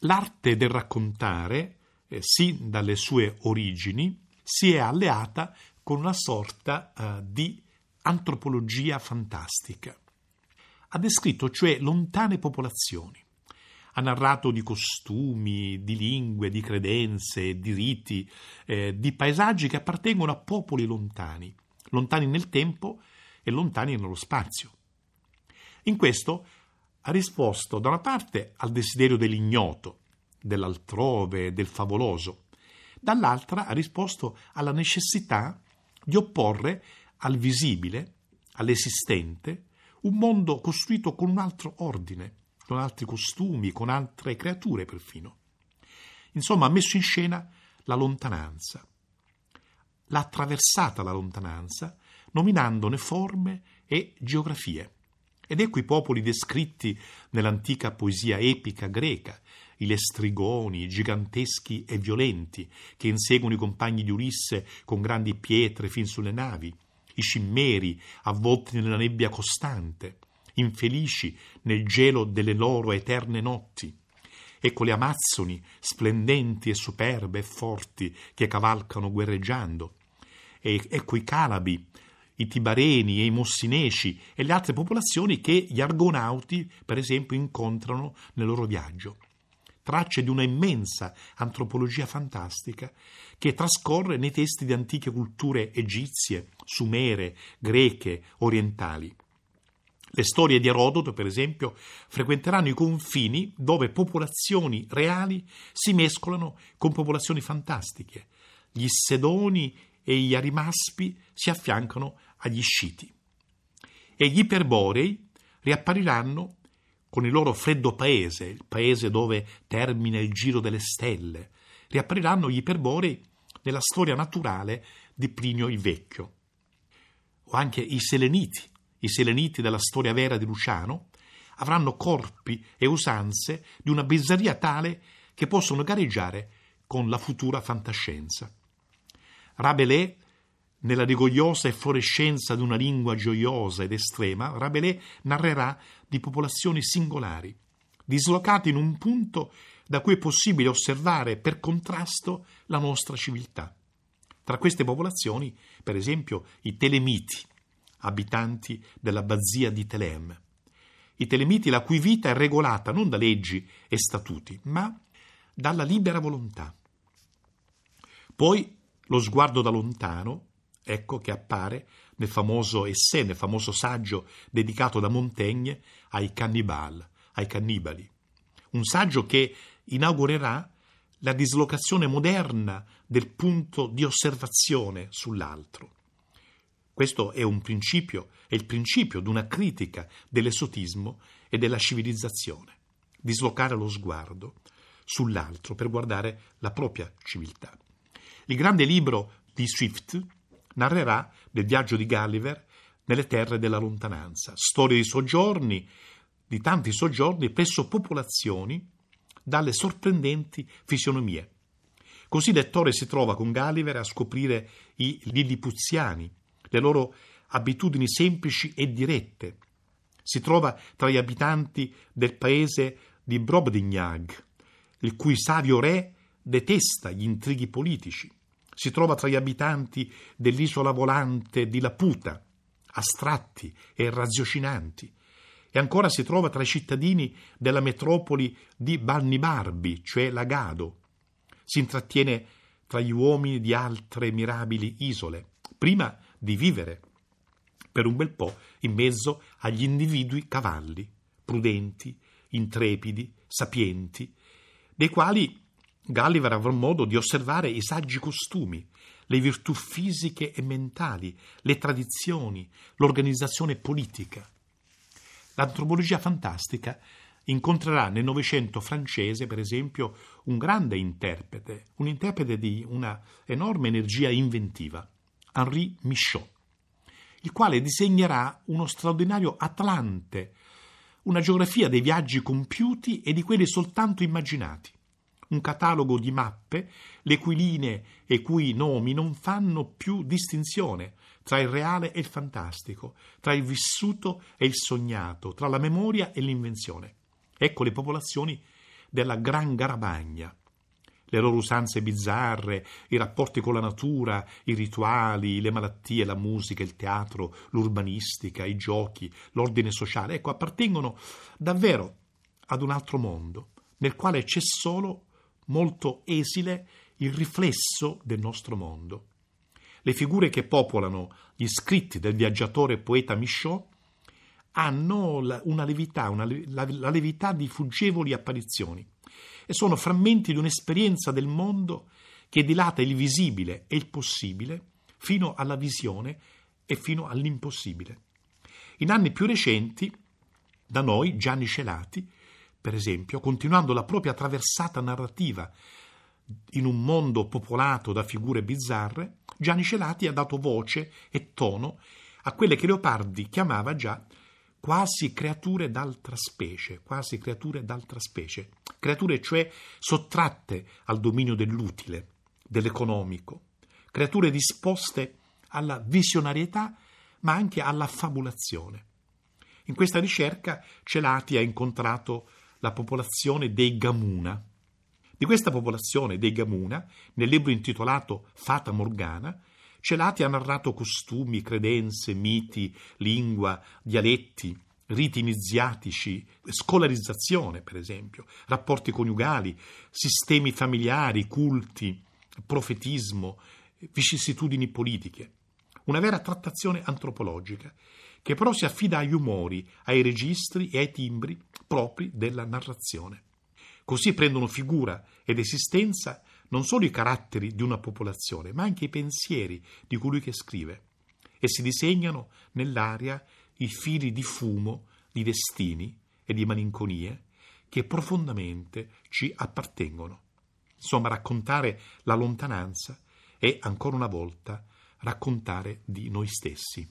L'arte del raccontare, eh, sin dalle sue origini, si è alleata con una sorta eh, di antropologia fantastica. Ha descritto cioè lontane popolazioni, ha narrato di costumi, di lingue, di credenze, di riti, eh, di paesaggi che appartengono a popoli lontani, lontani nel tempo e lontani nello spazio. In questo ha risposto da una parte al desiderio dell'ignoto, dell'altrove, del favoloso, dall'altra ha risposto alla necessità di opporre al visibile, all'esistente, un mondo costruito con un altro ordine, con altri costumi, con altre creature perfino. Insomma, ha messo in scena la lontananza. L'ha attraversata la lontananza, nominandone forme e geografie. Ed ecco i popoli descritti nell'antica poesia epica greca, i lestrigoni, giganteschi e violenti, che inseguono i compagni di Ulisse con grandi pietre fin sulle navi, i cimmeri avvolti nella nebbia costante, infelici nel gelo delle loro eterne notti. Ecco le amazzoni, splendenti e superbe e forti, che cavalcano guerreggiando. E ecco i calabi, i tibareni e i mossineci e le altre popolazioni che gli argonauti, per esempio, incontrano nel loro viaggio. Tracce di una immensa antropologia fantastica che trascorre nei testi di antiche culture egizie, sumere, greche, orientali. Le storie di Erodoto, per esempio, frequenteranno i confini dove popolazioni reali si mescolano con popolazioni fantastiche. Gli Sedoni e gli Arimaspi si affiancano agli Sciti. E gli Iperborei riappariranno con il loro freddo paese, il paese dove termina il giro delle stelle. Riappariranno gli Iperborei nella storia naturale di Plinio il Vecchio. O anche i Seleniti, i seleniti della storia vera di Luciano, avranno corpi e usanze di una bizzarria tale che possono gareggiare con la futura fantascienza. Rabelais, nella rigogliosa efflorescenza di una lingua gioiosa ed estrema, Rabelais narrerà di popolazioni singolari, dislocate in un punto da cui è possibile osservare per contrasto la nostra civiltà. Tra queste popolazioni, per esempio, i Telemiti, abitanti dell'abbazia di Telem. I Telemiti la cui vita è regolata non da leggi e statuti, ma dalla libera volontà. Poi lo sguardo da lontano, ecco che appare nel famoso essè, nel famoso saggio dedicato da Montaigne ai cannibal, ai cannibali. Un saggio che inaugurerà la dislocazione moderna del punto di osservazione sull'altro. Questo è un principio, è il principio di una critica dell'esotismo e della civilizzazione. Dislocare lo sguardo sull'altro per guardare la propria civiltà. Il grande libro di Swift narrerà del viaggio di Gulliver nelle terre della lontananza, storie di soggiorni, di tanti soggiorni presso popolazioni dalle sorprendenti fisionomie. Così il lettore si trova con Gulliver a scoprire i lillipuziani, le loro abitudini semplici e dirette. Si trova tra gli abitanti del paese di Brobdingnag, il cui savio re detesta gli intrighi politici. Si trova tra gli abitanti dell'isola volante di Laputa, astratti e raziocinanti. E ancora si trova tra i cittadini della metropoli di Balnibarbi, cioè Lagado. Si intrattiene tra gli uomini di altre mirabili isole. Prima di vivere per un bel po' in mezzo agli individui cavalli, prudenti, intrepidi, sapienti, dei quali Gulliver avrà modo di osservare i saggi costumi, le virtù fisiche e mentali, le tradizioni, l'organizzazione politica. L'antropologia fantastica incontrerà nel Novecento francese, per esempio, un grande interprete, un interprete di una enorme energia inventiva, Henri Michaud, il quale disegnerà uno straordinario Atlante, una geografia dei viaggi compiuti e di quelli soltanto immaginati, un catalogo di mappe le cui linee e cui nomi non fanno più distinzione tra il reale e il fantastico, tra il vissuto e il sognato, tra la memoria e l'invenzione. Ecco le popolazioni della Gran Garabagna. Le loro usanze bizzarre, i rapporti con la natura, i rituali, le malattie, la musica, il teatro, l'urbanistica, i giochi, l'ordine sociale, ecco, appartengono davvero ad un altro mondo, nel quale c'è solo, molto esile, il riflesso del nostro mondo. Le figure che popolano gli scritti del viaggiatore poeta Michaud hanno una levità, una, la, la levità di fuggevoli apparizioni e sono frammenti di un'esperienza del mondo che dilata il visibile e il possibile fino alla visione e fino all'impossibile. In anni più recenti, da noi, Gianni Celati, per esempio, continuando la propria traversata narrativa in un mondo popolato da figure bizzarre, Gianni Celati ha dato voce e tono a quelle che Leopardi chiamava già quasi creature d'altra specie, quasi creature d'altra specie, creature cioè sottratte al dominio dell'utile, dell'economico, creature disposte alla visionarietà ma anche alla fabulazione. In questa ricerca Celati ha incontrato la popolazione dei Gamuna. Di questa popolazione dei Gamuna, nel libro intitolato Fata Morgana, Celati ha narrato costumi, credenze, miti, lingua, dialetti, riti iniziatici, scolarizzazione, per esempio, rapporti coniugali, sistemi familiari, culti, profetismo, vicissitudini politiche. Una vera trattazione antropologica, che però si affida agli umori, ai registri e ai timbri propri della narrazione. Così prendono figura ed esistenza non solo i caratteri di una popolazione, ma anche i pensieri di colui che scrive, e si disegnano nell'aria i fili di fumo di destini e di malinconie che profondamente ci appartengono. Insomma, raccontare la lontananza è ancora una volta raccontare di noi stessi.